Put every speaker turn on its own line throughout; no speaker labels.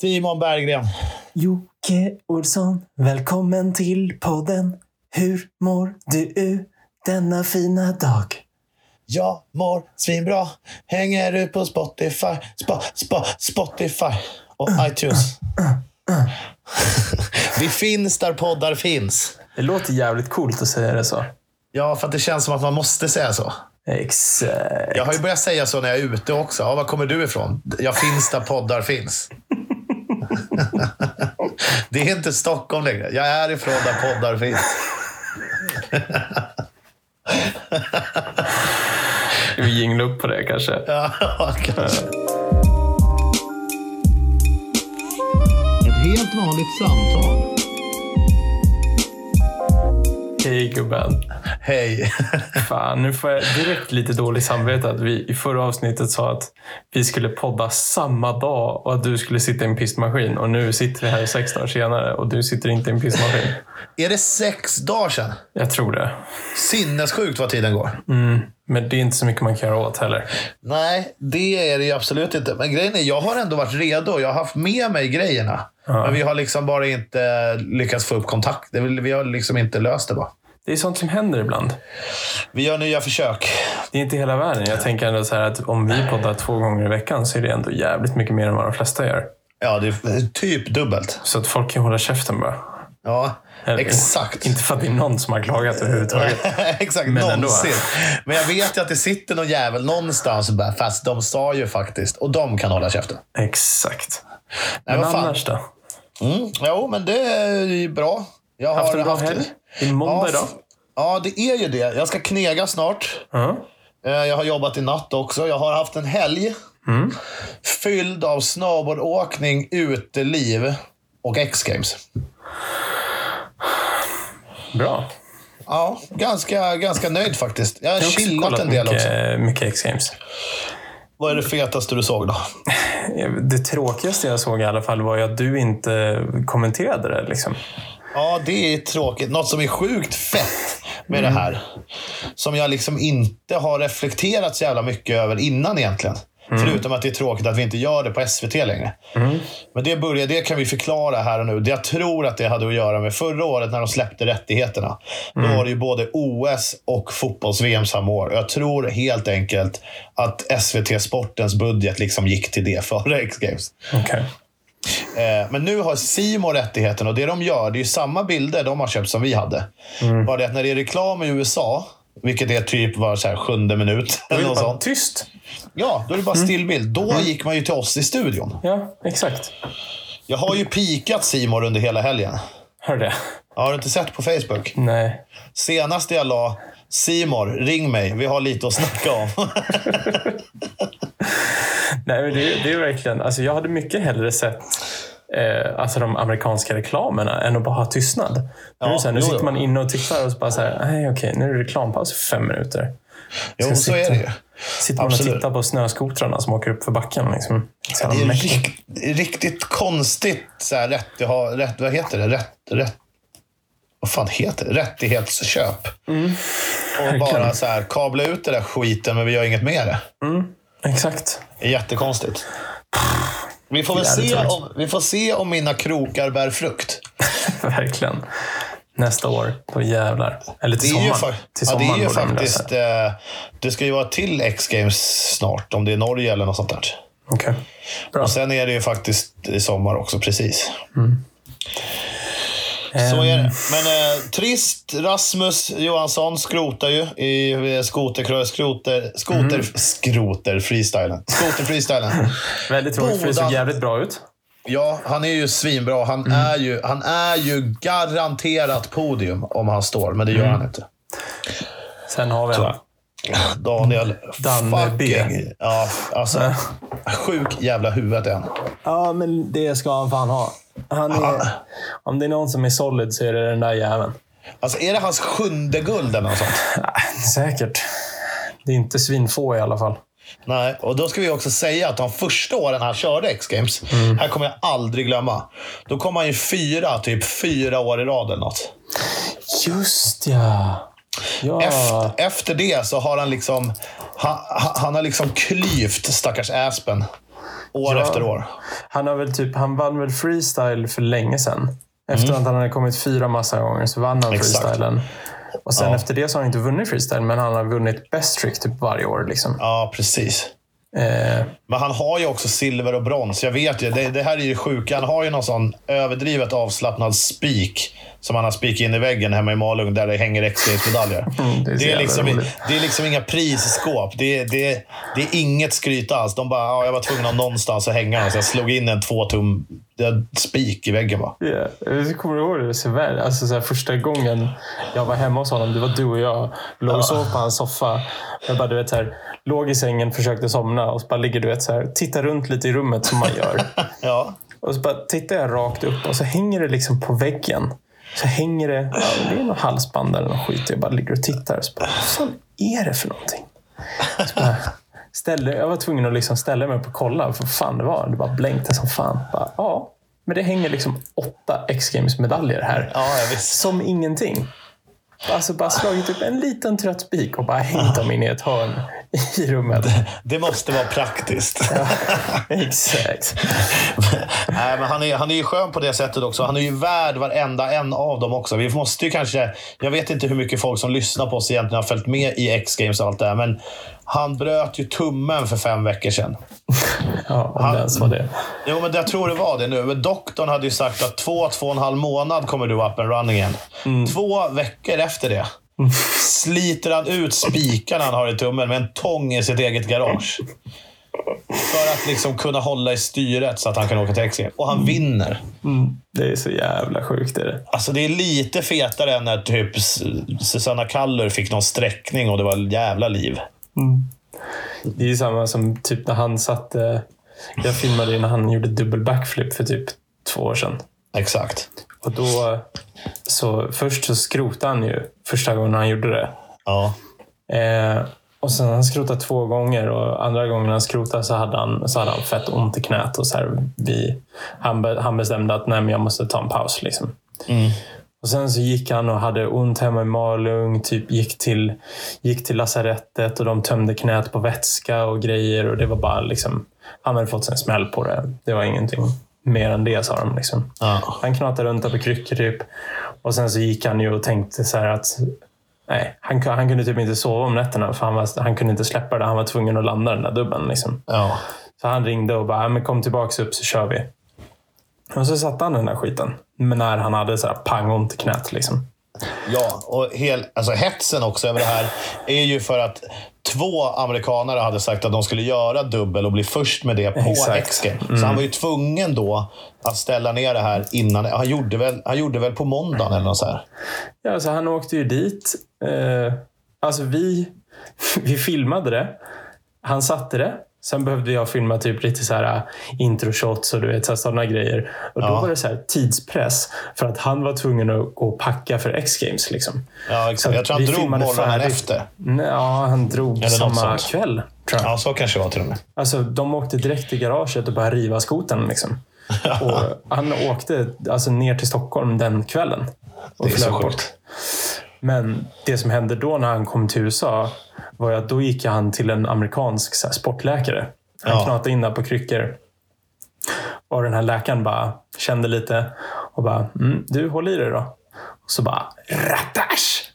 Simon Berggren.
Jocke Olsson, välkommen till podden. Hur mår du denna fina dag?
Jag mår svinbra. Hänger ut på Spotify. Spo, spo, Spotify och iTunes. Vi finns där poddar finns.
Det låter jävligt coolt att säga det så.
Ja, för att det känns som att man måste säga så.
Exakt.
Jag har ju börjat säga så när jag är ute också. Ja, var kommer du ifrån? Jag finns där poddar finns. Det är inte Stockholm längre. Jag är ifrån där poddar finns.
Ska vi jingla upp på det kanske?
Ja, kanske. Ett helt vanligt samtal.
Hej gubben.
Hej.
Fan, nu får jag direkt lite dålig samvete att vi i förra avsnittet sa att vi skulle podda samma dag och att du skulle sitta i en pissmaskin. Och nu sitter vi här 16 år senare och du sitter inte i en pissmaskin.
Är det sex dagar sedan?
Jag tror det.
Sinnessjukt vad tiden går.
Mm. Men det är inte så mycket man kan göra åt heller.
Nej, det är det ju absolut inte. Men grejen är, jag har ändå varit redo. Jag har haft med mig grejerna. Men vi har liksom bara inte lyckats få upp kontakt. Vi har liksom inte löst det bara.
Det är sånt som händer ibland.
Vi gör nya försök.
Det är inte hela världen. Jag tänker ändå så att om vi poddar två gånger i veckan så är det ändå jävligt mycket mer än vad de flesta gör.
Ja, det är typ dubbelt.
Så att folk kan hålla käften bara.
Ja,
Eller,
exakt.
Inte för att det är någon som har klagat överhuvudtaget.
Exakt,
Men ändå.
någonsin. Men jag vet ju att det sitter någon jävel någonstans och bara, fast de sa ju faktiskt. Och de kan hålla käften.
Exakt.
Nej,
Men annars då?
Mm, jo, men det är bra. Jag har
Haft en bra helg? Det är måndag
ja,
idag.
Ja, det är ju det. Jag ska knega snart.
Ja.
Eh, Jag har jobbat i natt också. Jag har haft en helg
Mm.
fylld av snowboardåkning, uteliv och X-games.
Bra.
Ja, ganska, ganska nöjd faktiskt. Jag har
också
chillat en del
mycket,
också.
mycket X-games.
Vad är det fetaste du såg då?
Det tråkigaste jag såg i alla fall var ju att du inte kommenterade det. Liksom.
Ja, det är tråkigt. Något som är sjukt fett med
Mm.
det här. Som jag liksom inte har reflekterat så jävla mycket över innan egentligen.
Mm.
Förutom att det är tråkigt att vi inte gör det på SVT längre. Men det, börjar, det kan vi förklara här och nu. Det Jag tror att det hade att göra med förra året när de släppte rättigheterna.
Mm.
Då var det ju både OS och fotbolls-VM samma år. Jag tror helt enkelt att SVT Sportens budget liksom gick till det före X-Games.
Okej.
Eh, Men nu har Simon rättigheten och det de gör, det är ju samma bilder de har köpt som vi hade.
Mm.
Bara det att när det är reklam i USA, vilket är typ var så här sjunde minut,
Då är det bara tyst.
Ja, då är det bara stillbild. Då gick man ju till oss i studion.
Ja, exakt.
Jag har ju pikat Simon under hela helgen.
Hör det?
Har du inte sett på Facebook?
Nej.
Senast jag la Simor, ring mig. Vi har lite att snacka om.
Nej, men det, det är verkligen... Alltså jag hade mycket hellre sett eh, alltså de amerikanska reklamerna än att bara ha tystnad. nu är det så här, nu
jo,
sitter man inne och tittar och så bara så här, nej okej, nu är det reklampaus i fem minuter.
Jo, så är
sitta-
det ju.
Sitter man och
Absolut.
tittar på snöskotrarna som åker upp för backen. Liksom. Så
Det är rikt, riktigt konstigt. Så här, rätt, ha, rätt, vad heter det? Rätt, rätt, vad fan heter det? Rättighetsköp. Och bara så här, kabla ut det där skiten, men vi gör inget med det.
Exakt.
Det är jättekonstigt. Vi får, väl se om, vi får se om mina krokar bär frukt.
Verkligen. Nästa år, då jävlar. Eller till
Det är ju,
sommaren.
fa-
till
ja, det
sommaren
är ju faktiskt... Eh, det ska ju vara till X-Games snart, om det är Norge eller något sånt där.
Okej. Bra.
Och sen är det ju faktiskt i sommar också, precis.
Mm.
Så är
Ehm,
det. Men eh, trist. Rasmus Johansson skrotar ju i eh, skoter, skroter, skoter,
Mm.
skroter freestylen. Skoter freestylen.
Väldigt roligt, för det såg jävligt bra ut.
Ja, han är ju svinbra. Han,
Mm.
är ju, han är ju garanterat podium om han står, men det gör
Mm.
han inte.
Sen har vi
Tyvärr. Daniel
Danne B.
fucking... Ja, alltså. Sjuk jävla huvudet han.
Ja, men det ska han fan ha. Han är, om det är någon som är solid så är det den där jäveln.
Alltså, är det hans sjunde guld eller något sånt?
Säkert. Det är inte svinfå i alla fall.
Nej, och då ska vi också säga att de första åren han körde X-Games,
Mm.
här kommer jag aldrig glömma. Då kom han ju fyra, typ fyra år i rad eller något.
Just ja. Ja.
Efter, efter det så har han liksom, han, han har liksom klyvt stackars Aspen. År
Ja.
efter år.
Han, har väl typ, han vann väl freestyle för länge sedan. Efter att han hade kommit fyra massa gånger så vann han
Mm. Exakt.
freestylen. Och sen
Ja.
efter det så har han inte vunnit freestyle, men han har vunnit best trick typ varje år. Liksom.
Ja, precis.
Eh,
Men han har ju också silver och brons. Jag vet ju, det, det här är ju sjuka. Han har ju någon sån överdrivet avslappnad spik som han har spikat in i väggen hemma i Malung där det hänger X-Games-medaljer.
Mm, det
det, är liksom, det är liksom inga prisskåp. Det är, det, är, det är inget skryt alls. De bara, ja, jag var tvungen att någonstans att hänga den, så jag slog in en två tum spik i väggen bara.
Yeah. Jag kommer ihåg det så väl. Alltså, så här, första gången jag var hemma hos honom, det var du och jag. Låg och sov på hans soffa. Jag bara, du vet, så här, låg i sängen, försökte somna och så bara ligger du vet, så här, tittar runt lite i rummet som man gör.
Ja.
och så bara tittar jag rakt upp och så hänger det liksom på väggen. Så hänger det, det är något halsband eller något skit. Jag bara ligger och tittar. Och så bara, vad fan är det för någonting? Så bara, ställde, jag var tvungen att liksom ställa mig upp och kolla för vad fan det var. Det bara blänkte som fan. Bara, ja, men det hänger liksom åtta X-Games-medaljer här.
Ja.
Som ingenting. Alltså bara slagit upp en liten trött spik och bara hängt dem in i ett hörn i rummet.
Det måste vara praktiskt.
Exakt.
Nej, men han, är, han är ju skön på det sättet också. Han är ju värd varenda en av dem också. Vi måste ju kanske... Jag vet inte hur mycket folk som lyssnar på oss egentligen har följt med i X-Games och allt det här, men han bröt ju tummen för fem veckor sedan.
Ja, om det ens var det.
Jo, men jag tror det var det nu. Men doktorn hade ju sagt att två, två och en halv månad kommer du up and running igen. Två veckor efter det sliter han ut spikarna han har i tummen med en tång i sitt eget garage. För att liksom kunna hålla i styret så att han kan åka till X-Games. Och han vinner.
Det är så jävla sjukt. Är det.
Alltså det är lite fetare än när typ Susanna Kallur fick någon sträckning och det var jävla liv.
Det är ju samma som typ när han satte... Jag filmade när han gjorde dubbel backflip för typ två år sedan.
Exakt.
Och då... Så först så skrotade han ju första gången han gjorde det.
Ja.
Eh, och sen han skrotade två gånger och andra gången han skrotade så hade han, så hade han fett ont i knät. Och så här, vi, han, be, han bestämde att nej, men jag måste ta en paus. Liksom.
Mm.
Och sen så gick han och hade ont hemma i Malung. Typ gick till, gick till lasarettet och de tömde knät på vätska och grejer. Och det var bara liksom, han hade fått sig en smäll på det. Det var ingenting mer än det, sa de. Liksom.
Ja.
Han knatade runt på kryckor typ. Och sen så gick han ju och tänkte så här att nej, han, han kunde typ inte sova om nätterna för han, var, han kunde inte släppa det. Han var tvungen att landa den där dubben. Liksom.
ja.
Så han ringde och bara, "Ja, men kom tillbaka upp så kör vi. Och så satte han den där skiten. Men när han hade så här pang ont i knät. Liksom.
Ja, och hel, alltså hetsen också över det här är ju för att två amerikanare hade sagt att de skulle göra dubbel och bli först med det på
Exakt.
X-Games. Så han var ju tvungen då att ställa ner det här innan. Han gjorde väl, han gjorde väl på måndagen eller något så här.
Ja, alltså han åkte ju dit. Eh, alltså vi, vi filmade det. Han satte det. Sen behövde jag filma typ lite så här introshots och du vet, sådana grejer. Och då
Ja.
var det så här tidspress. För att han var tvungen att gå och packa för X-Games. Liksom.
Ja,
Så
exakt. Jag tror han drog morgonen
färdigt.
efter.
Nej, Ja, han drog
Eller
samma kväll. Tror jag.
Ja, så kanske det var till och med.
Alltså, de åkte direkt till garaget och började riva skotern. Liksom. Och han åkte alltså, ner till Stockholm den kvällen. Och
Det är så sjukt.
Men det som hände då när han kom till USA var att då gick han till en amerikansk så här, sportläkare. Han
Ja.
knatade in där på kryckor. Och den här läkaren bara kände lite och bara, mm, du håll i dig då. Och så bara, rattash!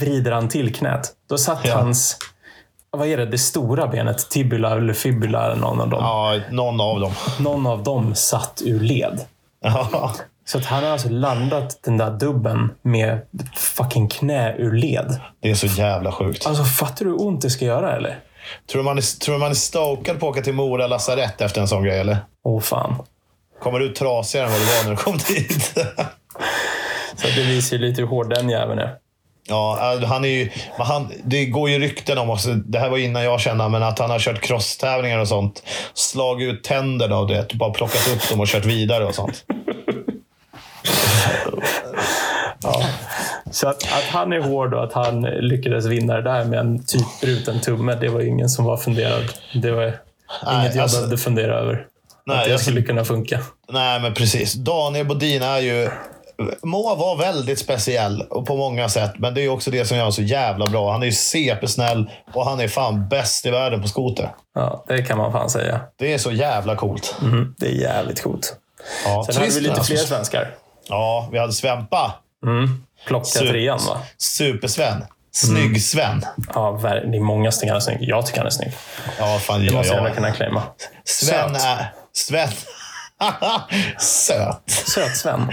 Vrider han till knät. Då satt
Ja.
hans, vad är det, det stora benet, tibula eller fibula eller någon av dem.
Ja, någon av dem.
Någon av dem satt ur led.
Ja,
Så att han har alltså landat den där dubben med fucking knä ur led.
det är så jävla sjukt.
Alltså fattar du hur ont det ska göra eller?
Tror du man är, tror man är stokad på att åka till Mora lasarett efter en sån grej, eller?
Åh fan.
Kommer du trasigare än vad du var när du kom dit?
Så det visar ju lite hur hård den jäveln är.
Ja, äh, han är ju, han, det går ju rykten om, oss, det här var innan jag kände men att han har kört crosstävlingar och sånt. Slagit ut tänderna och det, bara plockat upp dem och kört vidare och sånt.
Så att, att han är hård och att han lyckades vinna det där med en typ bruten tumme, det var ingen som var funderad. Det var inget jag
alltså-
behövde fundera över.
Nej,
att det
jag-
skulle kunna funka.
Nej, men precis. Daniel Bodin är ju må vara väldigt speciell och på många sätt, men det är också det som gör honom så jävla bra. Han är ju CP-snäll och han är fan bäst i världen på skoter.
Ja, det kan man fan säga.
Det är så jävla coolt.
Mm, det är jävligt coolt.
Ja,
Sen hade vi lite
alltså.
fler svenskar.
Ja, vi hade Svempa.
Mm. Plocka
Super-
trean va?
Super-Sven. Snygg-Sven.
Ja, ver- det är många som tycker han är snygg. Jag tycker han är snygg.
Ja, fan.
Det
Ja,
måste jag
ja.
kunna claima.
Sven
Söt.
är... Sven. söt.
Söt-Sven.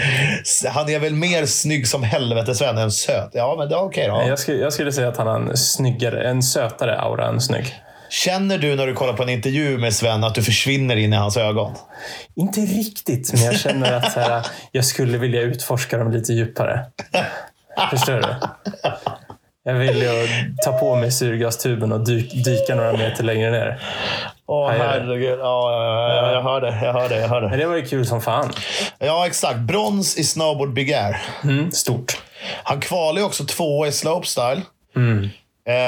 Han är väl mer snygg som helvete Sven än söt. Ja, men det är okej då.
Jag, skulle, jag skulle säga att han har en snyggare, en sötare aura än snygg.
Känner du när du kollar på en intervju med Sven att du försvinner in i hans ögon?
Inte riktigt, men jag känner att så här, jag skulle vilja utforska dem lite djupare. Förstår du? Jag vill ju ta på mig syrgastuben och dyk, dyka några meter längre ner.
Åh,
det.
herregud. Ja, ja, ja, jag hör det. Jag hör det. Jag hör
Men
det.
det var ju kul som fan.
Ja, exakt. Brons i snowboard Big Air.
Mm, stort.
Han kvalade också tvåa i slopestyle. Eh,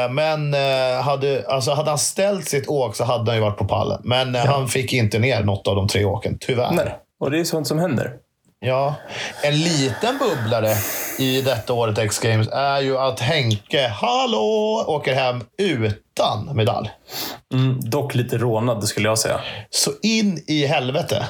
Men eh, hade, alltså hade han ställt sitt åk så hade han ju varit på pallen. Men eh, han fick inte ner något av de tre åken, tyvärr.
Nej. Och det är sånt som händer.
Ja, en liten bubblare i detta året X Games är ju att Henke, hallå, åker hem utan medalj.
Mm, dock lite rånad skulle jag säga.
Så in i helvete.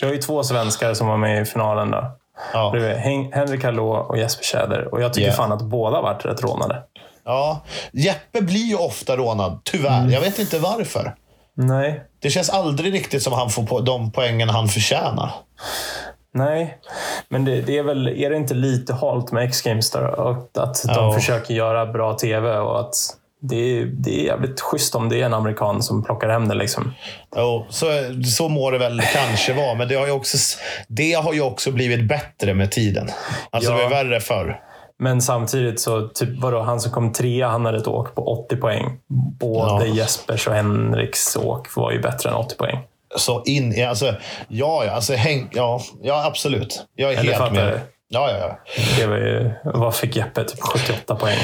Vi har ju två svenskar som var med i finalen. Då.
Ja.
Hen- Henrik Hallå och Jesper Tjäder. Och jag tycker
Yeah.
fan att båda varit rätt rånade.
Ja. Jeppe blir ju ofta rånad, tyvärr. Jag vet inte varför.
Nej,
Det känns aldrig riktigt som han får på de poängen han förtjänar.
Nej, men det, det är väl, är det inte lite halt med X-Games? Och att de
Ja.
försöker göra bra TV och att det är, det är jävligt schysst om det är en amerikan som plockar hem det. Liksom.
Jo, så, så må det väl kanske vara, men det har ju också, det har ju också blivit bättre med tiden. Alltså
Ja.
det var ju värre förr.
Men samtidigt så, typ, vadå, han som kom trea, han hade ett åk på 80 poäng. Både
Ja.
Jespers och Henriks åk var ju bättre än 80 poäng.
Så in i, alltså, ja, ja, alltså, häng, ja, ja, absolut. Jag är
Eller
helt med.
du?
Ja, ja, ja.
Det var ju, vad fick Jeppe? Typ 78 poäng.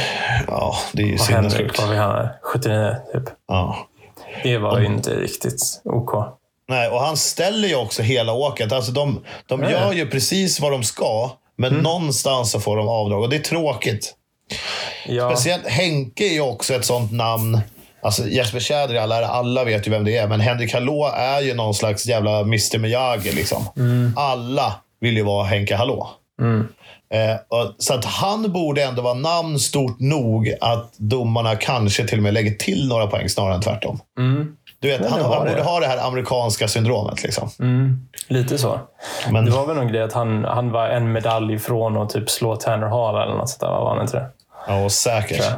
Ja, det är ju
Och Henrik,
sinnessjukt.
vad fick han? 79 typ.
Ja.
Det var ju inte riktigt OK.
Nej, och han ställer ju också hela åket. Alltså de, de gör ju precis vad de ska, men
Mm.
någonstans så får de avdrag. Och det är tråkigt.
Ja,
Speciellt Henke är ju också ett sånt namn. Alltså Jesper Tjäder, alla, alla vet ju vem det är. Men Henrik Hallå är ju någon slags jävla Mr Miyagi. Liksom. Alla vill ju vara Henke Hallå. Eh, och, så att han borde ändå vara namn stort nog att domarna kanske till och med lägger till några poäng snarare än tvärtom. Du vet, han, borde ha det här amerikanska syndromet. Liksom.
lite så.
Men,
Det var väl någon grej att han, han var en medalj ifrån att typ slå Tanner Hall eller något sånt där. Var han inte det?
ja, säkert.
Jag.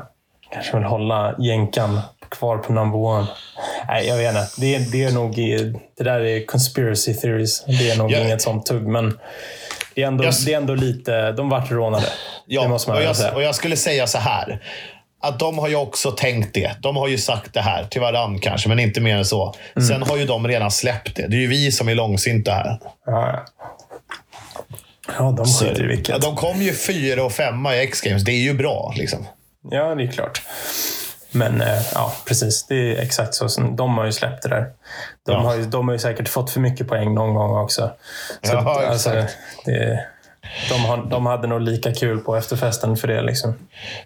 Kanske vill hålla jänkan kvar på number one. Nej, jag vet inte. Det är, det är nog... Det där är conspiracy theories. Det är nog
Ja.
inget sånt tugg, men det är ändå,
Jag-
det är ändå lite... De vart rånade.
Ja,
det måste man
och, jag,
säga.
och jag skulle säga så här. Att de har ju också tänkt det. De har ju sagt det här till varann kanske, men inte mer än så.
Mm.
Sen har ju de redan släppt det. Det är ju vi som är långsinta här.
Ja, ja. ja de skiter i
Ja,
vilket.
de kom ju fyra och femma i X-Games. Det är ju bra. Liksom.
Ja, det är klart. Men eh, ja, precis. Det är exakt så. som De har ju släppt det där. De,
Ja.
har, ju, de har ju säkert fått för mycket poäng någon gång också. Så,
Ja,
alltså,
exakt.
det, de, har, de hade nog lika kul på efterfesten för det. Liksom.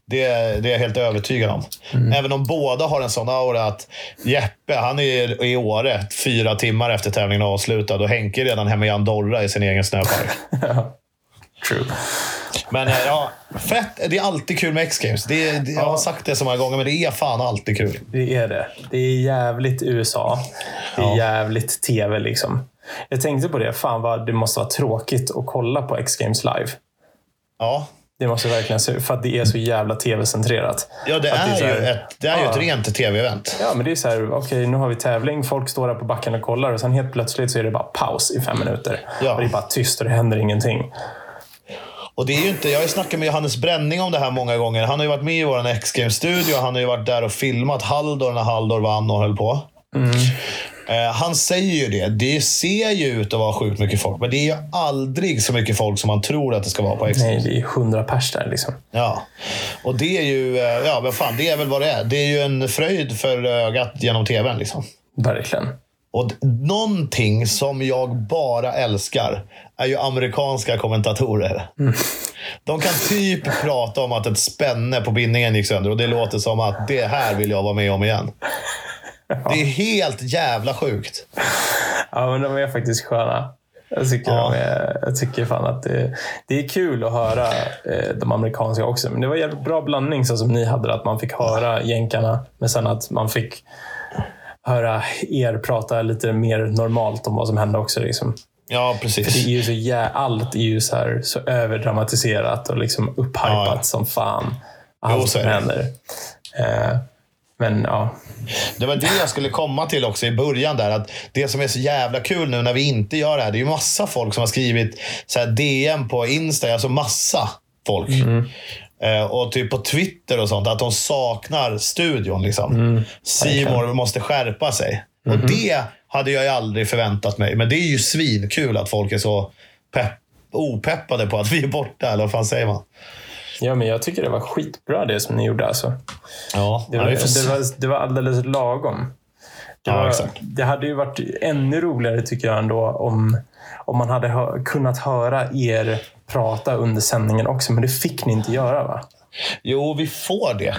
Det, det är jag helt övertygad om.
Mm.
Även om båda har en sån aura att Jeppe, han är i Åre fyra timmar efter tävlingen avslutad och Henke är redan hemma i Andorra i sin egen snöpark.
True.
Men eh, ja, fett. Det är alltid kul med X-Games. Det, det, jag har sagt det så många gånger, men det är fan alltid kul.
Det är det. Det är jävligt USA. Det är
Ja.
jävligt tv liksom. Jag tänkte på det. Fan vad det måste vara tråkigt att kolla på X-Games live.
Ja,
Det måste verkligen se För att det är så jävla tv-centrerat.
ja det, är
så
ju
här-
ett, det är ju
Ja.
ett rent tv-event.
Ja, men det är så här, okej, nu har vi tävling. Folk står där på backen och kollar och sen helt plötsligt så är det bara paus i fem minuter.
Ja.
Och det är bara tyst och det händer ingenting.
Och det är ju inte, jag har ju snackat med Johannes Bränning om det här många gånger. Han har ju varit med i vår X-Games-studio. Han har ju varit där och filmat Haldor när Haldor vann och höll på. Eh, han säger ju det. Det ser ju ut att vara sjukt mycket folk. Men det är ju aldrig så mycket folk som man tror att det ska vara på X-Games.
Nej, det är hundra pers där liksom.
Ja. Och det är ju, eh, ja men fan, det är väl vad det är. Det är ju en fröjd för ögat genom tvn liksom.
Verkligen.
Och någonting som jag bara älskar är ju amerikanska kommentatorer. De kan typ prata om att ett spänne på bindningen gick sönder och det låter som att det här vill jag vara med om igen. Det är helt jävla sjukt.
Ja, men de är faktiskt sköna. Jag tycker,
Ja.
de är, jag tycker fan att det, det är kul att höra eh, de amerikanska också. Men det var en jävligt bra blandning så som ni hade Att man fick höra jänkarna, men sen att man fick höra er prata lite mer normalt om vad som hände också. Liksom.
Ja,
För det
precis.
är ju så jä- allt är ju så, här, så överdramatiserat och liksom upphypat
Ja, ja.
som fan.
Jo,
Allt
är
som händer. Eh, men ja,
Det var det jag skulle komma till också i början. där. Att Det som är så jävla kul nu när vi inte gör det här. Det är ju massa folk som har skrivit så här DM på Insta. Alltså massa folk. Eh, och typ på Twitter och sånt. Att de saknar studion. Liksom. Simon måste skärpa sig. Och det hade jag ju aldrig förväntat mig. Men det är ju svinkul att folk är så pepp, opeppade på att vi är borta. Eller vad fan säger man?
Ja, men jag tycker det var skitbra det som ni gjorde. Alltså.
Ja,
Det
ja,
var,
se.
det, var, det var alldeles lagom. Det,
Ja,
var,
exakt.
det hade ju varit ännu roligare tycker jag ändå om, om man hade hö- kunnat höra er prata under sändningen också. Men det fick ni inte göra va?
Jo, vi får det.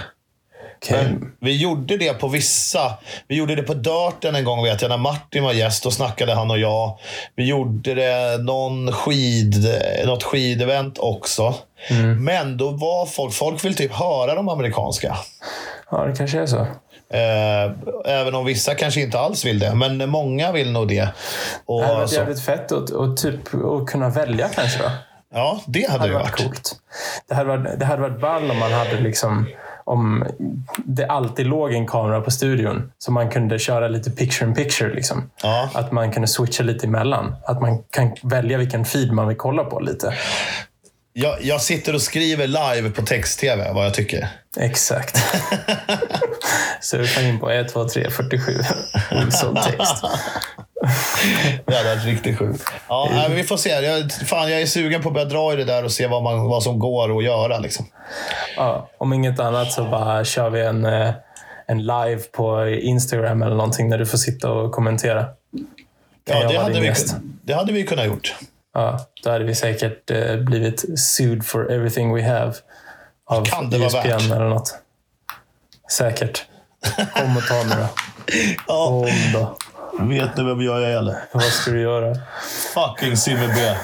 Men vi gjorde det på vissa. Vi gjorde det på Dörten en gång vet jag, när Martin var gäst. Då snackade han och jag. Vi gjorde det någon skid, något skidevent också. Men då var folk, folk vill typ höra de amerikanska.
Ja, det kanske är så.
Eh, även om vissa kanske inte alls vill det. Men många vill nog det. Och
Det hade varit
så,
jävligt fett att, att, typ, att kunna välja kanske då.
ja, det hade
hade
det
varit
varit.
coolt. Det hade varit, det hade varit ball om man hade liksom om det alltid låg en kamera på studion så man kunde köra lite picture in picture. Liksom.
Ja.
Att man kunde switcha lite emellan. Att man kan välja vilken feed man vill kolla på lite.
Jag, jag sitter och skriver live på text-tv vad jag tycker.
Exakt. Surfa in på 1, 2, 3, 47. Olsson text.
Det hade varit riktigt sjukt. Ja, nej, vi får se. Jag, fan, jag är sugen på att börja dra i det där och se vad, man, vad som går att göra. Liksom.
Ja, om inget annat så bara kör vi en, eh, en live på Instagram eller någonting där du får sitta och kommentera. Kan
Ja, det, hade vi, det hade vi kunnat gjort.
Ja, då hade vi säkert eh, blivit sued for everything we have. Av
Kan det vara
ISBN
värt?
eller något. Säkert. Kom och ta mig då.
Ja,
Kom då.
vet ni vem jag är eller?
Vad ska du göra?
Fucking Simmy B.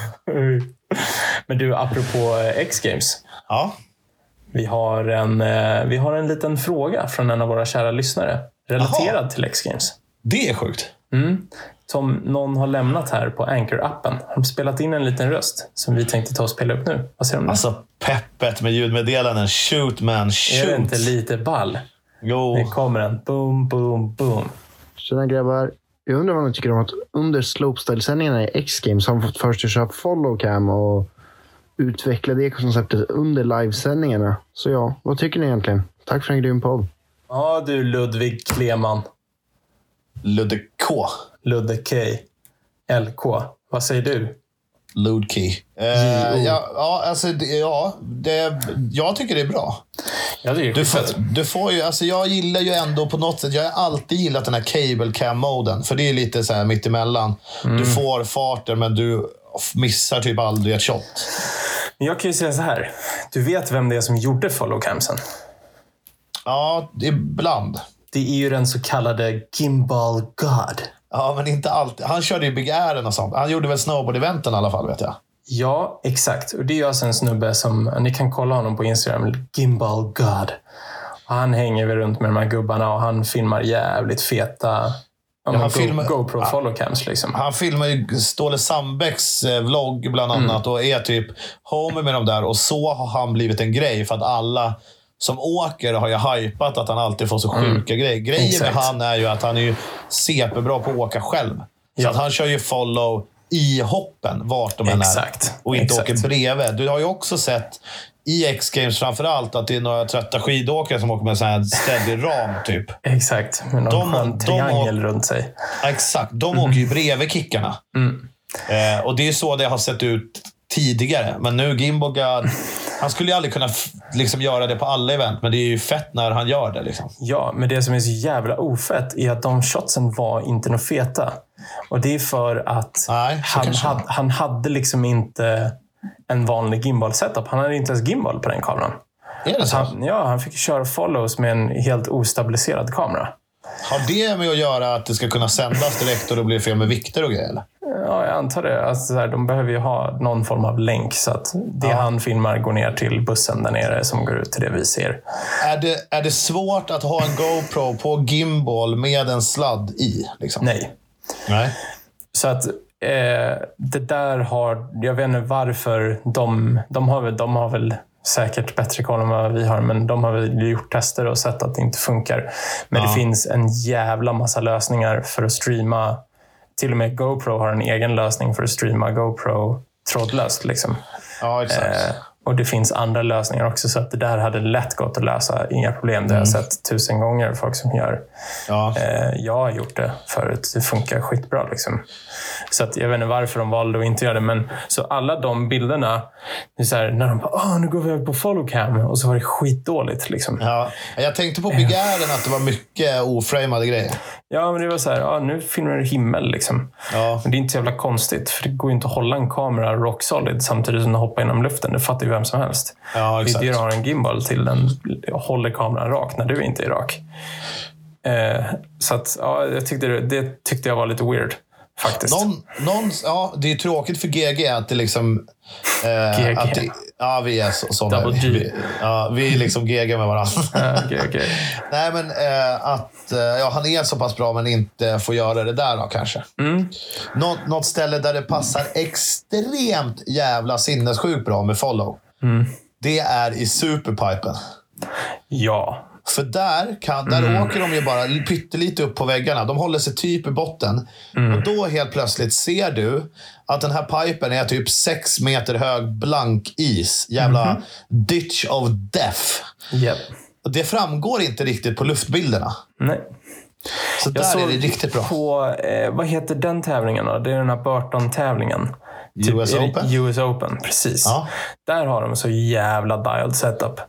Men du, apropå eh, X-Games.
Ja,
Vi har, en, eh, vi har en liten fråga från en av våra kära lyssnare. Relaterad till X-Games.
det är sjukt.
Mm. Som någon har lämnat här på Anchor-appen. Har de spelat in en liten röst som vi tänkte ta och spela upp nu. Vad säger du om det?
Alltså peppet med ljudmeddelanden. Shoot man,
är det
shoot.
inte lite ball?
Jo.
Nu kommer den. Boom, boom, boom.
Tjena grabbar. Jag undrar vad ni tycker om att under slopestyle-sändningarna i X-Games har man fått för sig att köra followcam och utveckla det konceptet under livesändningarna. Så ja, vad tycker ni egentligen? Tack för en grym podd.
Ja du Ludvig Kleman.
Ludde K.
Ludde K. LK. Vad säger du?
Ludkey. Eh, ja, ja, alltså, ja det, jag tycker det är bra.
Jag tycker det
Du
är
får,
fett.
du får ju, alltså jag gillar ju ändå på något sätt, jag har alltid gillat den här cable cam-moden. För det är lite så här mittemellan. Du får farten men du missar typ aldrig ett shot.
Men jag kan ju säga så här. Du vet vem det är som gjorde followcamsen?
Ja, ibland.
Det är ju den så kallade Gimbal God.
Ja, men inte alltid. Han körde ju Big Airen och sånt. Han gjorde väl snowboard-eventen i alla fall, vet jag.
Ja, exakt. Och det är alltså en snubbe som, ni kan kolla honom på Instagram, Gimbal God. Och han hänger väl runt med de här gubbarna och han filmar jävligt feta ja,
han
Go,
filmar-
GoPro followcams. Liksom.
Han filmar ju Ståle Sandbäcks eh, vlogg bland annat och är typ homie med dem där. Och så har han blivit en grej för att alla som åker har ju hypat att han alltid får så sjuka grejer. Grejen
Exakt.
med han är ju att han är ju CP-bra på att åka själv. Så
Ja.
att han kör ju follow i hoppen vart de än
Exakt.
är. Och inte
Exakt.
åker bredvid. Du har ju också sett i X-Games framförallt att det är några trötta skidåkare som åker med en sån här steady ram typ.
Exakt, med någon
De-
skön
de
triangel
har-
runt sig.
Exakt. De åker ju bredvid kickarna.
Mm.
Eh, och det är så det har sett ut tidigare. Men nu Gimbogard, Han skulle ju aldrig kunna liksom göra det på alla event, men det är ju fett när han gör det. Liksom.
Ja, men det som är så jävla ofett är att de shotsen var inte något feta. Och det är för att
Nej,
han, hade, han hade liksom inte en vanlig gimbal-setup. Han hade inte ens gimbal på den kameran.
Är det så?
Han, ja, han fick köra follows med en helt ostabiliserad kamera.
Har det med att göra att det ska kunna sändas direkt och då blir det fel med vikter och grejer? Eller?
Ja, jag antar det. Alltså, så här, de behöver ju ha någon form av länk så att det han filmar går ner till bussen där nere som går ut till det vi ser.
Är det, är det svårt att ha en GoPro på gimbal med en sladd i? Liksom?
Nej.
Nej.
Så att eh, det där har... Jag vet inte varför de... De har, väl, de har väl säkert bättre koll än vad vi har, men de har väl gjort tester och sett att det inte funkar. Men det finns en jävla massa lösningar för att streama. Till och med GoPro har en egen lösning för att streama GoPro trådlöst. Liksom.
Ja, exakt.
Eh, och det finns andra lösningar också, så att det där hade lätt gått att lösa. Inga problem. Det har jag sett tusen gånger folk som gör.
ja.
Eh, jag har gjort det förut. Det funkar skitbra. Liksom. Så att jag vet inte varför de valde att inte göra det. Men så alla de bilderna, det här, när de bara Åh, nu går vi över på follow cam och så var det skitdåligt. Liksom.
Ja. Jag tänkte på Big Aden att det var mycket oframade grejer.
Ja, men det var så här, ja, nu filmar du himmel. Liksom.
Ja.
Men det är inte så jävla konstigt, för det går ju inte att hålla en kamera rock solid samtidigt som den hoppar genom luften. Det fattar ju vem som helst.
Ja,
du har en gimbal till. Den håller kameran rak när du inte är rak. Eh, så att, ja, jag tyckte det, det tyckte jag var lite weird. Faktiskt.
Någon, någon, ja, det är tråkigt för GG att det liksom... Eh,
GG.
Att det, ja, vi är så, sådana.
Double G.
Vi, ja, vi är liksom GG med varandra.
Okej.
Nej, men eh, att eh, ja, han är så pass bra men inte får göra det där då kanske.
Mm.
Något, något ställe där det passar extremt jävla sinnessjukt bra med follow.
Mm.
Det är i superpipen.
Ja.
För där, kan, där
Mm.
åker de ju bara pyttelite upp på väggarna. De håller sig typ i botten.
Mm.
Och då helt plötsligt ser du att den här pipen är typ sex meter hög blank is. Jävla
Mhm.
ditch of death.
Yep.
Det framgår inte riktigt på luftbilderna.
Nej.
Så där är det riktigt bra.
på, eh, vad heter den tävlingen då? Det är den här Burton-tävlingen.
US
är det
Open?
US Open, precis.
Ja.
Där har de så jävla dialed setup.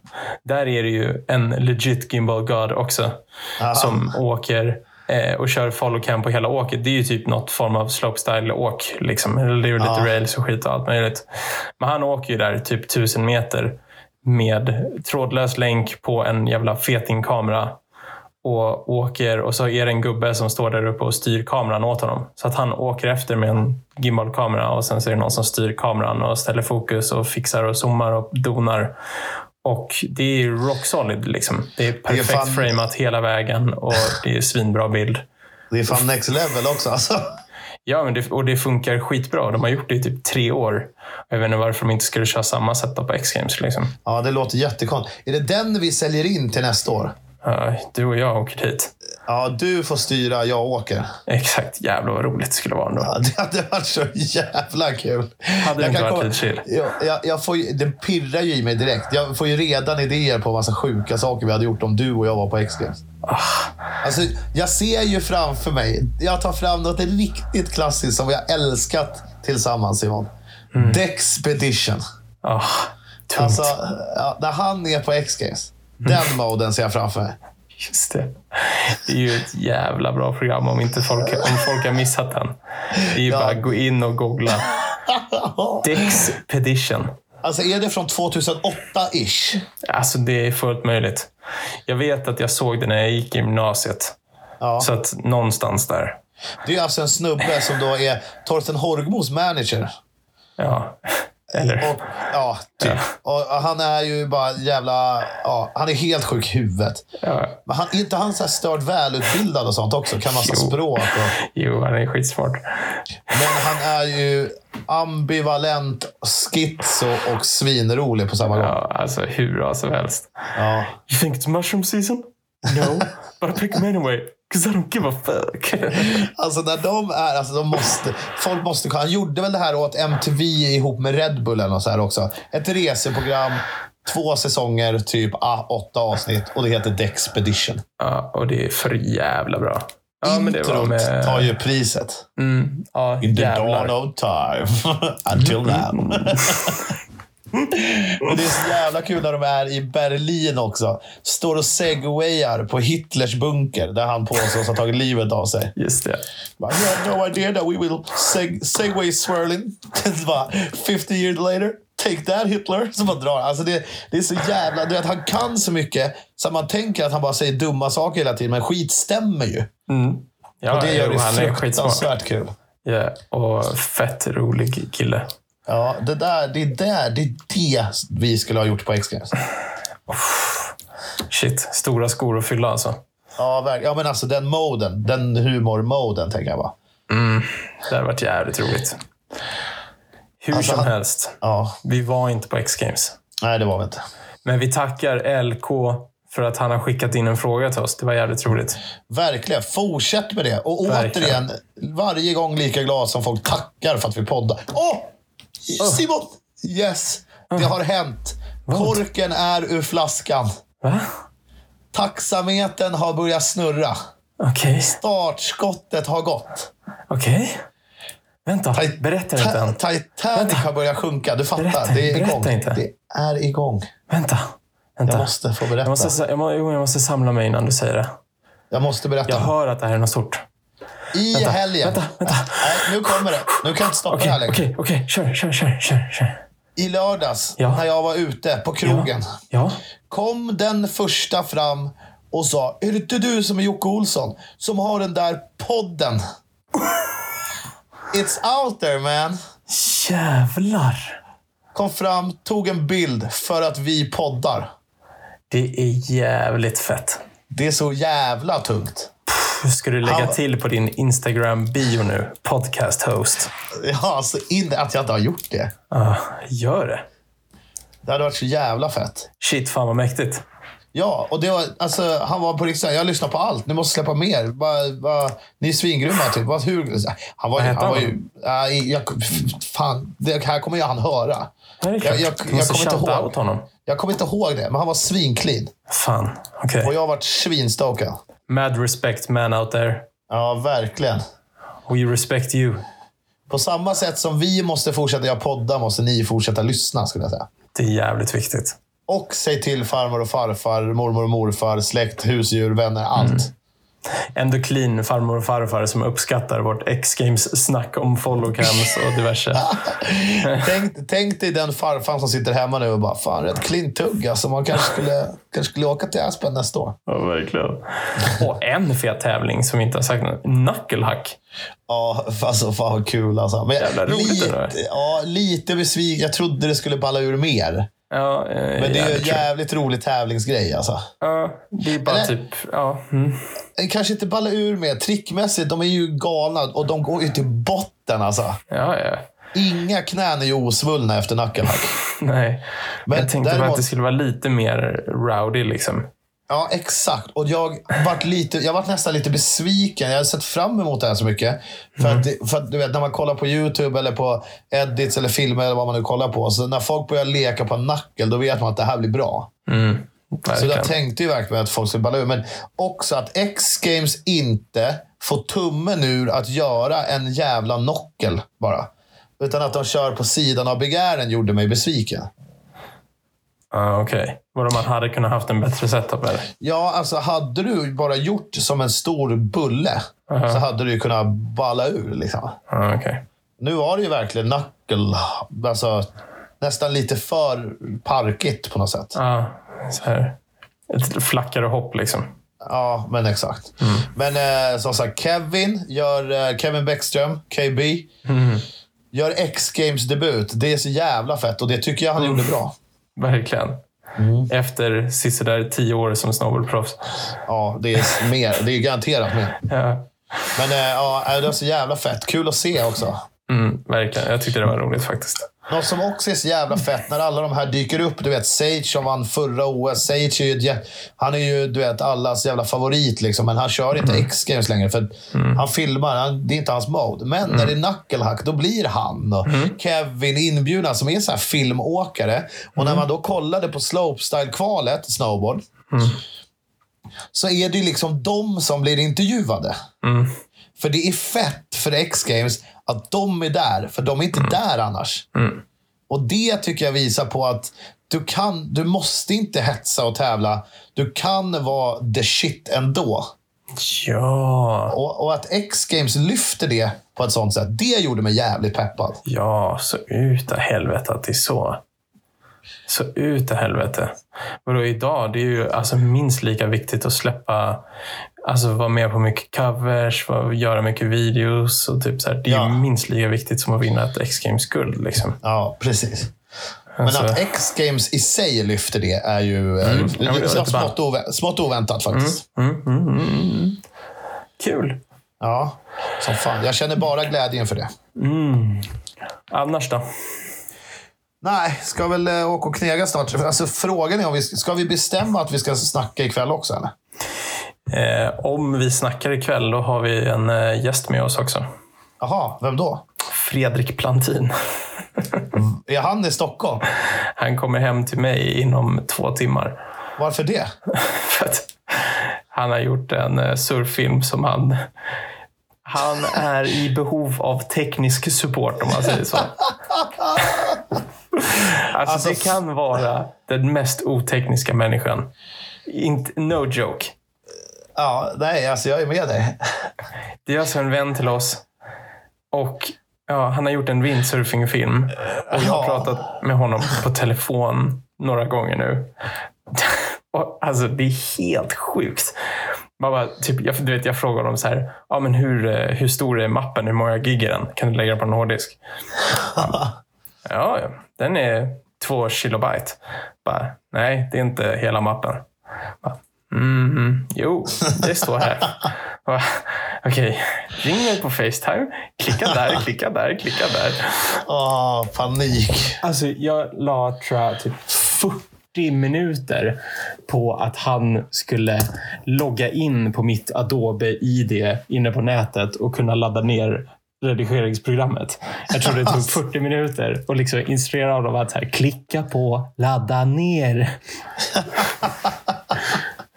Där är det ju en legit gimbal god också.
Aha.
Som åker eh, och kör follow cam på hela åket. Det är ju typ något form av slopestyle-åk. Liksom. Det är ju lite
Ja.
rails och skit och allt möjligt. Men han åker ju där typ tusen meter med trådlös länk på en jävla fetingkamera och åker och så är det en gubbe som står där uppe och styr kameran åt honom. Så att han åker efter med en gimbalkamera och sen så är det någon som styr kameran och ställer fokus och fixar och zoomar och donar. Och det är rock solid liksom. Det är perfekt
fan-
framat hela vägen och det är svinbra bild.
Det är fan next level också. Alltså.
Ja, men det, och det funkar skitbra. De har gjort det i typ tre år. Jag vet inte varför de inte skulle köra samma setup på X-Games. Liksom.
Ja, det låter jättekonstigt. Är det den vi säljer in till nästa år?
Ja, du och jag åker dit.
Ja, du får styra, jag åker.
Exakt. Jävlar vad roligt det skulle vara ändå.
Ja, det hade varit så jävla kul.
Hade det inte varit
komma-
lite chill?
Jag, jag, jag får ju, det pirrar ju i mig direkt. Jag får ju redan idéer på massa sjuka saker vi hade gjort om du och jag var på X-Games.
Ah.
Alltså, jag ser ju framför mig, jag tar fram något riktigt klassiskt som vi har älskat tillsammans Simon.
Mm.
Dexpedition.
Ah, tungt.
Alltså, ja, när han är på X-Games.
Mm.
Den moden ser jag framför mig.
Just det. Det är ju ett jävla bra program om inte folk, om folk har missat den. Det är ju
Ja.
bara att gå in och googla. Dexpedition.
Alltså är det från 2008-ish?
Alltså det är fullt möjligt. Jag vet att jag såg det när jag gick i gymnasiet.
Ja.
Så att någonstans där.
Det är alltså en snubbe som då är Torsten Horgmos manager.
Ja. Eller?
Och, ja, typ. Och han är ju bara jävla... Ja, han är helt sjuk i huvudet.
Ja.
Men han, är inte han så här stört välutbildad och sånt också? Kan massa
Jo.
språk. Och,
Jo, han är skitsmart.
men han är ju ambivalent, schizo och svinrolig på samma gång.
Ja, alltså hur bra som helst.
Ja.
You think it's mushroom season? No, but I pick them anyway. Cause I don't give a fuck.
Alltså när de är... Alltså de måste, folk måste... Han gjorde väl det här åt MTV ihop med Red Bull något så här också. Ett reseprogram, två säsonger, typ ah, åtta avsnitt och det heter Dexpedition.
ja, och det är för jävla bra. Ja,
Introt
med...
tar ju priset.
Mm, ja,
In the
jävlar.
dawn of time. Until now. Men det är så jävla kul när de är i Berlin också. Står och segwayar på Hitlers bunker där han påstås ha tagit livet av sig.
Just det.
Bara, You have no idea that we will seg segway swirling. Bara, 50 years later, take that Hitler. Så bara drar alltså det, det är så jävla... Du vet, han kan så mycket så man tänker att han bara säger dumma saker hela tiden. Men skit stämmer ju.
Ja,
Och det gör
jo,
det fruktansvärt kul.
Ja, och fett rolig kille.
Ja, det där, det är där, det är det vi skulle ha gjort på X-Games.
Shit, stora skor att fylla alltså.
Ja, ja, men alltså den moden. Den humor-moden, tänker jag bara.
Det hade varit jävligt roligt. Hur
Alltså,
som helst,
Ja,
vi var inte på X-Games.
nej det var vi inte.
Men vi tackar LK för att han har skickat in en fråga till oss. Det var jävligt roligt.
Verkligen. Fortsätt med det. Och
Verkligen.
återigen, varje gång lika glad som folk tackar för att vi poddar. Åh! Simon! Yes! Det har hänt. Korken är ur flaskan.
Va?
Tacksamheten har börjat snurra.
Okej.
Startskottet har gått.
Okej. Vänta,
Ti-
berätta inte
Ta-
än.
Titanic har börjat sjunka. Du fattar.
Berätta,
det är
berätta
igång.
inte.
Det är igång.
Vänta. Vänta.
Jag måste få berätta.
Jag måste, jag, må, jo, jag måste samla mig innan du säger det.
Jag måste berätta.
Jag hör att det här är något stort.
I
Vänta,
helgen.
vänta, vänta.
Nej, nu kommer det. Nu kan jag inte stoppa det här längre.
okej, okej. Kör, kör, kör, kör, kör.
I lördags,
Ja.
när jag var ute på krogen,
Ja.
kom den första fram och sa Är det inte du som är Jocke Olsson? Som har den där podden? It's out there man.
Jävlar.
Kom fram, tog en bild för att vi poddar.
Det är jävligt fett.
Det är så jävla tungt.
Ska du lägga
Han-
till på din Instagram-bio nu? Podcast host.
Ja, alltså in, att jag inte har gjort det.
Ah, gör det.
Det hade varit så jävla fett.
Shit, fan vad mäktigt.
Ja, och det var, alltså, han var på riktigt jag lyssnar på allt. Ni måste släppa mer. Bara, bara, ni är svingrymma. Typ. Bara, hur, han var, han var ju... nej, jag, fan, det här kommer ju han höra.
Klart.
Jag- jag- jag
måste
kommer inte ihåg.
honom.
Jag kommer inte ihåg det, men han var svinclean.
Fan, okej.
Och jag har varit svinstokad.
Mad respect man out there.
Ja, verkligen.
We respect you.
På samma sätt som vi måste fortsätta göra poddar måste ni fortsätta lyssna, skulle jag säga.
Det är jävligt viktigt.
Och säg till farmor och farfar, mormor och morfar, släkt, husdjur, vänner, allt.
Ändå clean farmor och farfar som uppskattar vårt X-games-snack om followcams och diverse.
Tänk, tänk dig den farfar som sitter hemma nu och bara, fan rätt clean tugg alltså. Man kanske skulle, kanske skulle åka till Aspen nästa år.
Ja, verkligen. Och en fet tävling som vi inte har sagt något. Knucklehack.
Ja, alltså fan vad kul alltså. Men
Jävla roligt det där.
lite, ja, lite besviken. Jag trodde det skulle balla ur mer.
Ja, eh,
Men det är ju en jävligt rolig tävlingsgrej alltså.
Ja, det är bara
Eller-
typ... Ja. Mm.
Kanske inte balla ur mer. Trickmässigt, de är ju galna och de går ju till botten alltså.
ja, ja.
Inga knän är ju osvullna efter knucklehack.
Nej.
Men
jag tänkte
däremot-
att det skulle vara lite mer rowdy liksom.
Ja, exakt. Och jag vart, lite, jag vart nästan lite besviken. Jag hade sett fram emot det här så mycket. För,
Mm.
att, för att du vet, när man kollar på YouTube eller på edits eller filmer eller vad man nu kollar på. Så när folk börjar leka på knuckle, då vet man att det här blir bra.
Mm.
Så jag tänkte ju verkligen att folk skulle balla ur. Men också att X-Games inte får tummen ur att göra en jävla nockel bara. Utan att de kör på sidan av begären gjorde mig besviken.
Ja, Okej. Vadå, man hade kunnat haft en bättre setup eller?
Ja, alltså hade du bara gjort som en stor bulle så hade du kunnat balla ur. Liksom.
Ja, Okej.
Nu var det ju verkligen knuckle. Alltså, nästan lite för parkigt på något sätt.
Ja, så här. Ett flackare hopp liksom.
Ja, men exakt. Men eh, som sagt, Kevin gör eh, Kevin Bäckström, KB, gör X-Games debut. Det är så jävla fett och det tycker jag han gjorde bra.
Verkligen.
Mm.
Efter sisådär tio år som snowboardproffs.
Ja, det är mer. Det är garanterat mer.
Ja.
Men eh, ja, det var så jävla fett. Kul att se också.
Mm, verkligen. Jag tyckte det var roligt faktiskt.
Något som också är så jävla fett när alla de här dyker upp. Du vet, Sage som vann förra OS. Sage är ju, han är ju du vet, allas jävla favorit, liksom, men han kör inte X-Games längre. För Han filmar, han, det är inte hans mode. Men när det är knucklehack, då blir han och Kevin inbjudna som är så här filmåkare. Och när man då kollade på slopestyle-kvalet, snowboard, så är det ju liksom de som blir intervjuade. För det är fett för X-Games att de är där, för de är inte där annars. Och det tycker jag visar på att du, kan, du måste inte hetsa och tävla. Du kan vara the shit ändå.
Ja,
Och, och att X-Games lyfter det på ett sånt sätt, det gjorde mig jävligt peppad.
ja, så utav helvete att det är så. Så utav helvete. Vadå idag? Det är ju alltså minst lika viktigt att släppa, alltså vara med på mycket covers, göra mycket videos och typ så här. Det är
Ja.
minst lika viktigt som att vinna ett X-Games-guld liksom.
Ja, precis. Men
Alltså-
att X-Games i sig lyfter det är ju eh,
ja, men det var lite
smått, ovä- smått oväntat faktiskt.
Mm, mm, mm, mm. Kul.
Ja, som fan. Jag känner bara glädje inför det.
Mm. Annars då?
Nej, ska väl eh, åka och knega snart. Alltså, frågan är om vi ska vi bestämma att vi ska snacka ikväll också? Eller?
Eh, om vi snackar ikväll, då har vi en eh, gäst med oss också.
Jaha, vem då?
Fredrik Plantin.
Är han i Stockholm?
Han kommer hem till mig inom två timmar.
Varför det?
För att han har gjort en eh, surffilm som han... Han är i behov av teknisk support om man säger så. Alltså,
Alltså,
det kan vara den mest otekniska människan. Inte, no joke.
Ja, nej, alltså jag är med dig.
Det är alltså en vän till oss. Och ja, han har gjort en windsurfingfilm. Och jag har pratat med honom på telefon några gånger nu. Och, alltså, det är helt sjukt. Man bara, typ, jag, du vet, jag frågar honom så här, ja, men hur, eh, hur stor är mappen? Hur många gig är den? Kan du lägga den på en hårddisk? Ja, ja, den är två kilobyte. Bara, Nej, det är inte hela mappen. Bara, Mm, jo, det står här. Okej, ring mig på Facetime. Klicka där, klicka där, klicka där.
Åh, panik.
Alltså, jag la, tror jag, typ 40 minuter på att han skulle logga in på mitt Adobe-ID inne på nätet och kunna ladda ner redigeringsprogrammet. Jag tror det tog 40 minuter och liksom instruera honom att här, klicka på ladda ner.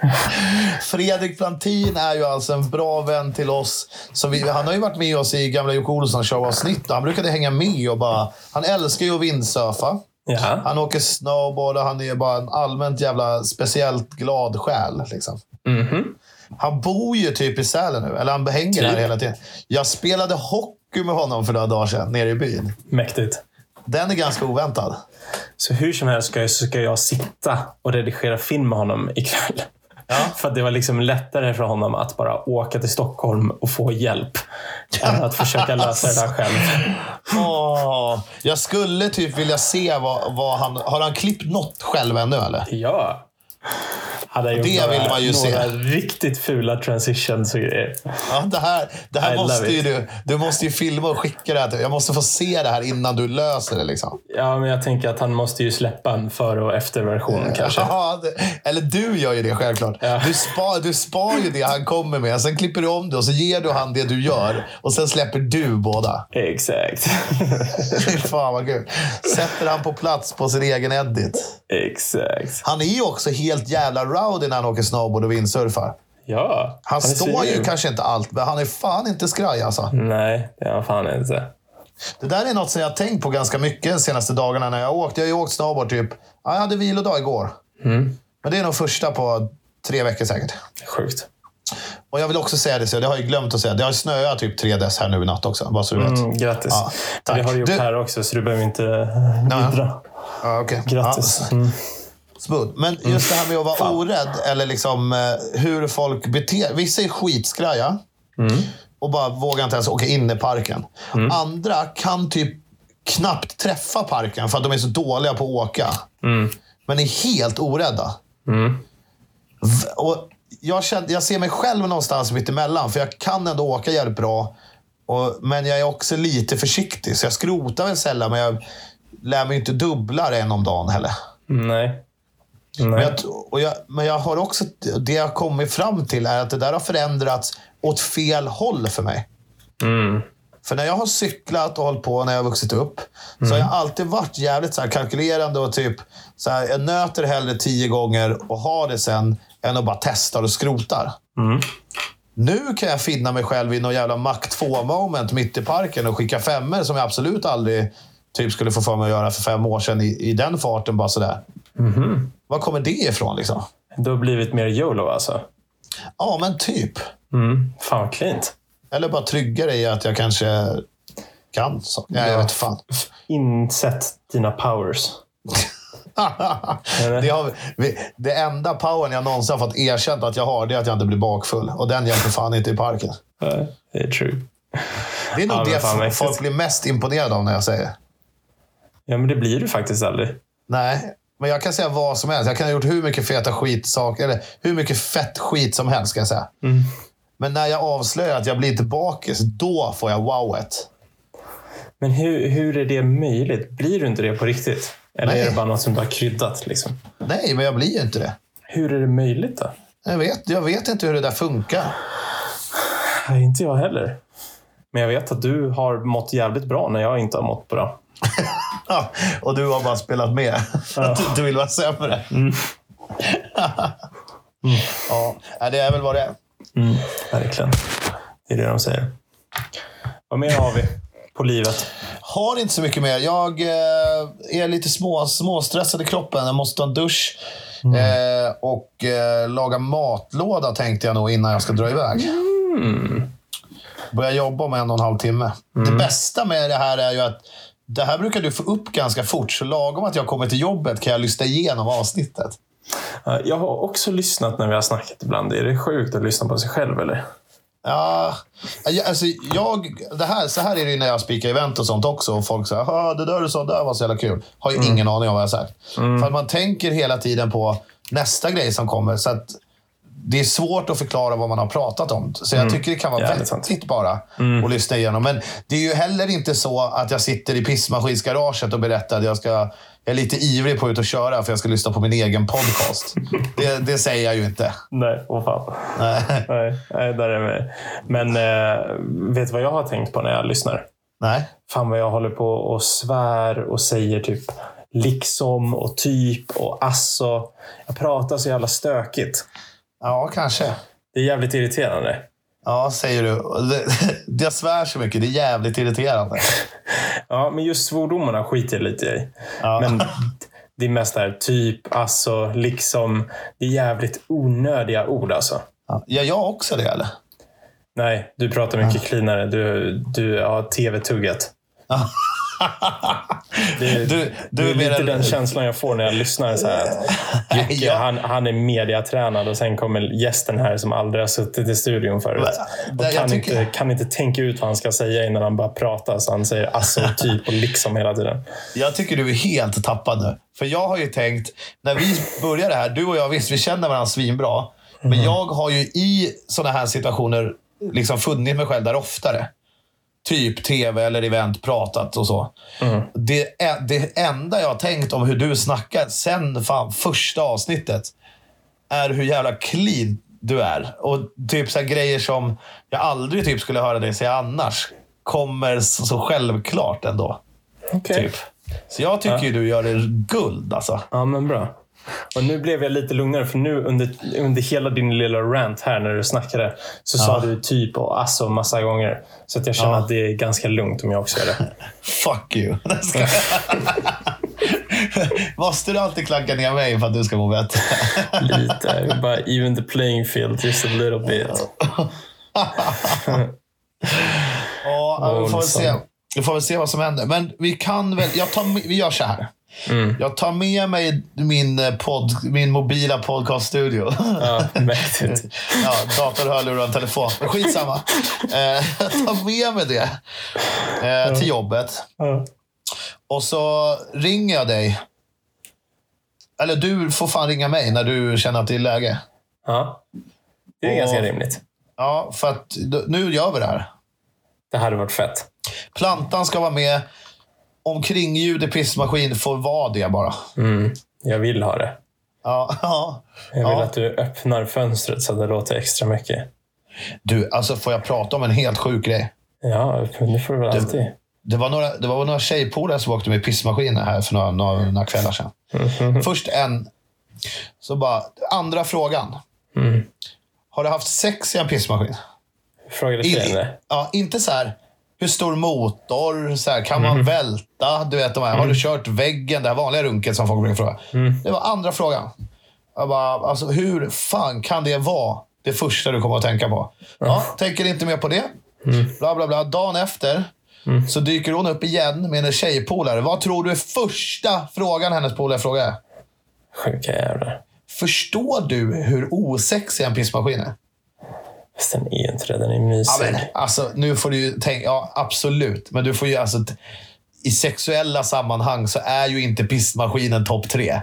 Fredrik Plantin är ju alltså en bra vän till oss. Så vi, han har ju varit med oss i gamla Jocke Olsson show-avsnitt. Han brukade hänga med och bara... Han älskar ju att windsurfa.
Ja.
Han åker snowboard och han är bara en allmänt jävla speciellt glad själ. Liksom.
Mhm.
Han bor ju typ i Sälen nu. Eller han hänger
Typ.
här hela tiden. Jag spelade hockey med honom för några dagar sedan nere i byn.
Mäktigt.
Den är ganska oväntad.
Så hur som helst ska jag, ska jag sitta och redigera film med honom ikväll.
Ja.
För att det var liksom lättare för honom att bara åka till Stockholm och få hjälp. Än att försöka lösa det där själv.
Åh, jag skulle typ vilja se vad, vad han... Har han klippt något själv ännu eller?
Ja. Jag gjort
Det
några,
vill man ju se.
några riktigt fula transitions och grejer.
Ja, det här, det här
I
måste ju du... Du måste ju filma och skicka det här Jag måste få se det här innan du löser det. Liksom.
Ja, men jag tänker att han måste ju släppa en före och efterversion kanske.
Ja, det, eller du gör ju det självklart.
Ja.
Du, spar, du spar ju det han kommer med. Sen klipper du om det och så ger du han det du gör. Och sen släpper du båda.
Exakt.
Fan vad kul. Sätter han på plats på sin egen edit.
Exakt.
Han är ju också helt jävla rowdy när han åker snowboard och windsurfar.
Ja.
Han,
är
står ju kanske inte allt, men han är fan inte skraj alltså.
Nej, det är han fan inte.
Det där är något som jag har tänkt på ganska mycket de senaste dagarna när jag åkt. Jag har ju åkt snowboard typ. Ja, jag hade vilodag igår.
Mm.
Men det är nog första på tre veckor säkert.
Sjukt.
Och jag vill också säga det, så det har jag glömt att säga. Det har snöat typ tre dess här nu i natt också. Bara så du vet.
Mm, grattis.
Ja, tack.
Det har du gjort
Du-
här också, så du behöver inte bidra.
Ja, okej.
Grattis.
Ja,
Mm.
Smooth. Men just det här med att vara orädd eller liksom eh, hur folk beter Vissa är skitskraja
Mm.
och bara vågar inte ens åka in i parken. Andra kan typ knappt träffa parken för att de är så dåliga på att åka.
Mm.
Men är helt orädda.
Mm.
Och jag, känner, jag ser mig själv någonstans mitt emellan, för jag kan ändå åka jävligt bra. Och, men jag är också lite försiktig, så jag skrotar väl sällan, men jag lär mig inte dubbla en om dagen heller.
Nej.
Men jag, och jag, men jag har också, det jag kommit fram till är att det där har förändrats åt fel håll för mig.
Mm.
För när jag har cyklat och hållit på när jag har vuxit upp, så har jag alltid varit jävligt så kalkylerande och typ så här, jag nöter hellre tio gånger och har det sen, än att bara testar och skrotar.
Mm.
Nu kan jag finna mig själv i någon jävla Mac 2-moment mitt i parken och skicka femmer som jag absolut aldrig typ skulle få för mig att göra för fem år sedan i, i den farten. bara sådär. Var kommer det ifrån? liksom?
Du har blivit mer YOLO alltså?
Ja, men typ.
Mm. Fan vad cleant.
Eller bara tryggare i att jag kanske kan. Så. Ja, jag vet fan.
Insett dina powers.
det, har, det enda powern jag någonsin har fått erkänt att jag har, det är att jag inte blir bakfull. Och den hjälper fan inte i parken.
Nej, Det är true.
Det är nog
Ja,
det folk blir mest imponerade av när jag säger.
Ja, men det blir du faktiskt aldrig.
Nej, men jag kan säga vad som helst. Jag kan ha gjort hur mycket feta skitsaker, eller hur mycket fett skit som helst. Ska jag säga. Men när jag avslöjar att jag blir inte bakis, då får jag wowet.
Men hur, hur är det möjligt? Blir du inte det på riktigt? Eller
Nej.
är det bara något som du har kryddat? Liksom?
Nej, men jag blir ju inte det.
Hur är det möjligt då?
Jag vet, jag vet inte hur det där funkar.
Nej, inte jag heller. Men jag vet att du har mått jävligt bra när jag inte har mått bra.
Ja, och du har bara spelat med. Att du, du vill vara sämre. ja, nej, det är väl vad det är.
Mm, verkligen. Det är det de säger. Vad mer har vi på livet?
Har inte så mycket mer. Jag eh, är lite små, småstressad i kroppen. Jag måste ta en dusch. Eh, och eh, laga matlåda tänkte jag nog innan jag ska dra iväg. Börja jobba om en och en halv timme. Det bästa med det här är ju att det här brukar du få upp ganska fort. Så lagom att jag kommer till jobbet kan jag lyssna igenom avsnittet.
Jag har också lyssnat när vi har snackat ibland. Är det sjukt att lyssna på sig själv eller?
Ja, alltså jag, det här, så här är det ju när jag spikar event och sånt också. Och folk säger det där du sa där var så jävla kul. Har ju ingen aning om vad jag har sagt. För att man tänker hela tiden på nästa grej som kommer. Så att det är svårt att förklara vad man har pratat om. Så jag tycker det kan vara
sant.
vettigt bara att lyssna igenom. Men det är ju heller inte så att jag sitter i pissmaskinsgaraget och berättar att jag ska jag är lite ivrig på att ut och köra för jag ska lyssna på min egen podcast. det, det säger jag ju inte.
Nej, åh fan.
Nej.
Nej, nej, där är med. Men eh, vet du vad jag har tänkt på när jag lyssnar?
Nej.
Fan vad jag håller på och svär och säger typ liksom och typ och alltså. Jag pratar så jävla stökigt.
Ja, kanske.
Det är jävligt irriterande.
Ja, säger du. Det- Jag svär så mycket. Det är jävligt irriterande.
Ja, men just svordomarna skiter jag lite i.
Ja.
Men det är mest där typ, alltså, liksom. Det är jävligt onödiga ord alltså.
Ja, Gör jag också det, eller?
Nej, du pratar mycket cleanare. Du, du har tv-tugget. Det,
Du- du
det är lite
en-
den känslan jag får när jag lyssnar. Så här, att Jocke,
Ja.
han, han är mediatränad och sen kommer gästen här som aldrig har suttit i studion förut. Och kan,
tycker-
inte, kan inte tänka ut vad han ska säga innan han bara pratar. Så han säger alltså, typ och liksom hela tiden.
Jag tycker du är helt tappad nu. För jag har ju tänkt, när vi började här, du och jag, visst vi känner varandra svinbra. Men jag har ju i sådana här situationer liksom funnit mig själv där oftare. Typ tv eller event, pratat och så. Det, är, det enda jag har tänkt om hur du snackar sen fan första avsnittet är hur jävla clean du är. Och typ så grejer som jag aldrig typ skulle höra dig säga annars kommer så, så självklart ändå.
Okej.
Typ. Så jag tycker ju du gör det guld alltså.
Ja, men bra. Och nu blev jag lite lugnare för nu under, under hela din lilla rant här när du snackade så sa du typ och alltså massa gånger. Så att jag känner
Ja.
att det är ganska lugnt om jag också gör det.
Fuck you. Måste du alltid klanka ner mig för att du ska må bättre?
Lite. Bara even the playing field just a little bit.
Ja, vi får väl se. Vi får väl se vad som händer. Men vi kan väl... Jag tar, vi gör så här. Jag tar med mig min, eh, podd, min mobila podcaststudio.
Ja, mäktigt.
ja, dator, hörlurar och telefon. Men skitsamma. Eh, jag tar med mig det eh, till jobbet.
Ja.
Och så ringer jag dig. Eller du får fan ringa mig när du känner att det är läge.
Ja. Det är
Och-
ganska rimligt.
Ja, för att nu gör vi det här.
Det hade varit fett.
Plantan ska vara med. Omkringljud i pissmaskin får vara det bara.
Mm. Jag vill ha det.
Ja, ja.
Jag vill
Ja.
att du öppnar fönstret så att det låter extra mycket.
Du, alltså får jag prata om en helt sjuk grej?
Ja, det får du väl alltid.
Det var några, det var några tjejpolare som åkte med pissmaskiner här för några, några, några kvällar sedan. Först en. Så bara, andra frågan.
Mm.
Har du haft sex i en pissmaskin?
Frågade
i,
eller?
ja, inte så här, hur stor motor? Så här, kan man välta? Du vet, de här, Har du kört väggen? Det här vanliga runket som folk brukar fråga. Det var andra frågan. Jag bara, alltså, hur fan kan det vara det första du kommer att tänka på? Ja, tänker inte mer på det. Bla, bla, bla. Dagen efter så dyker hon upp igen med en tjejpolare. Vad tror du är första frågan hennes polare frågar?
Sjuka jävlar.
Förstår du hur osexig en pissmaskin är?
Fast den är ju inte det. Den är
Ja,
mysig.
men, alltså, nu får du ju tänka... Ja, absolut. Men du får ju alltså... I sexuella sammanhang så är ju inte pissmaskinen topp tre.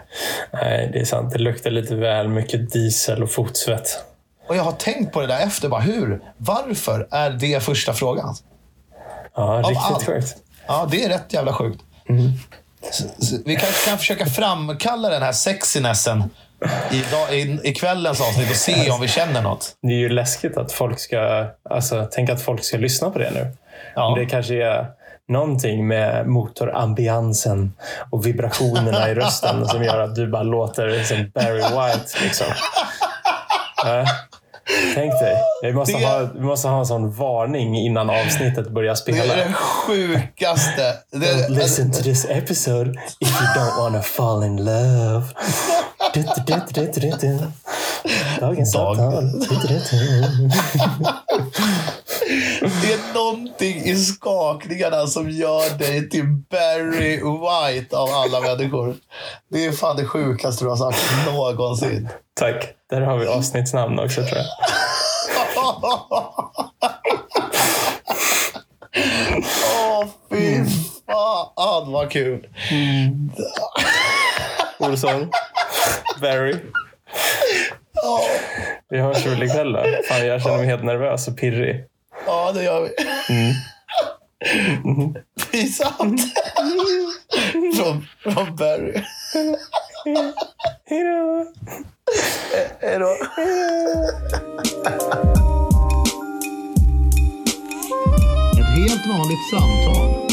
Nej, det är sant. Det luktar lite väl mycket diesel och fotsvett.
Och jag har tänkt på det där efter. Bara, hur? Varför är det första frågan?
Ja, riktigt sjukt.
Ja, det är rätt jävla sjukt. Så- så Vi kanske kan försöka framkalla den här sexinessen i, dag- i, i kvällens avsnitt och se om vi känner något.
Det är ju läskigt att folk ska... Alltså, tänk att folk ska lyssna på det nu.
Ja.
Det kanske är någonting med motorambiansen och vibrationerna i rösten som gör att du bara låter som Barry White. Liksom. Ja. Tänk dig. Vi måste,
Det-
ha, vi måste ha en sån varning innan avsnittet börjar
Det
spela.
är det sjukaste. Det,
Don't listen to this episode if you don't wanna fall in love. Dagens
Dag.
samtal.
Det är någonting i skakningarna som gör dig till Barry White av alla människor. Det är fan det sjukaste du har sagt någonsin.
Tack. Där har vi avsnittsnamn också tror jag.
Åh, fy fan vad kul.
Olsson. Barry. Ja. Vi hörs väl ikväll då? Fan, jag känner mig helt nervös och pirrig.
Ja, det gör vi. Mm. Mm. Pinsamt. från, från Barry. Hej då. Eh, Hej då. Ett helt vanligt samtal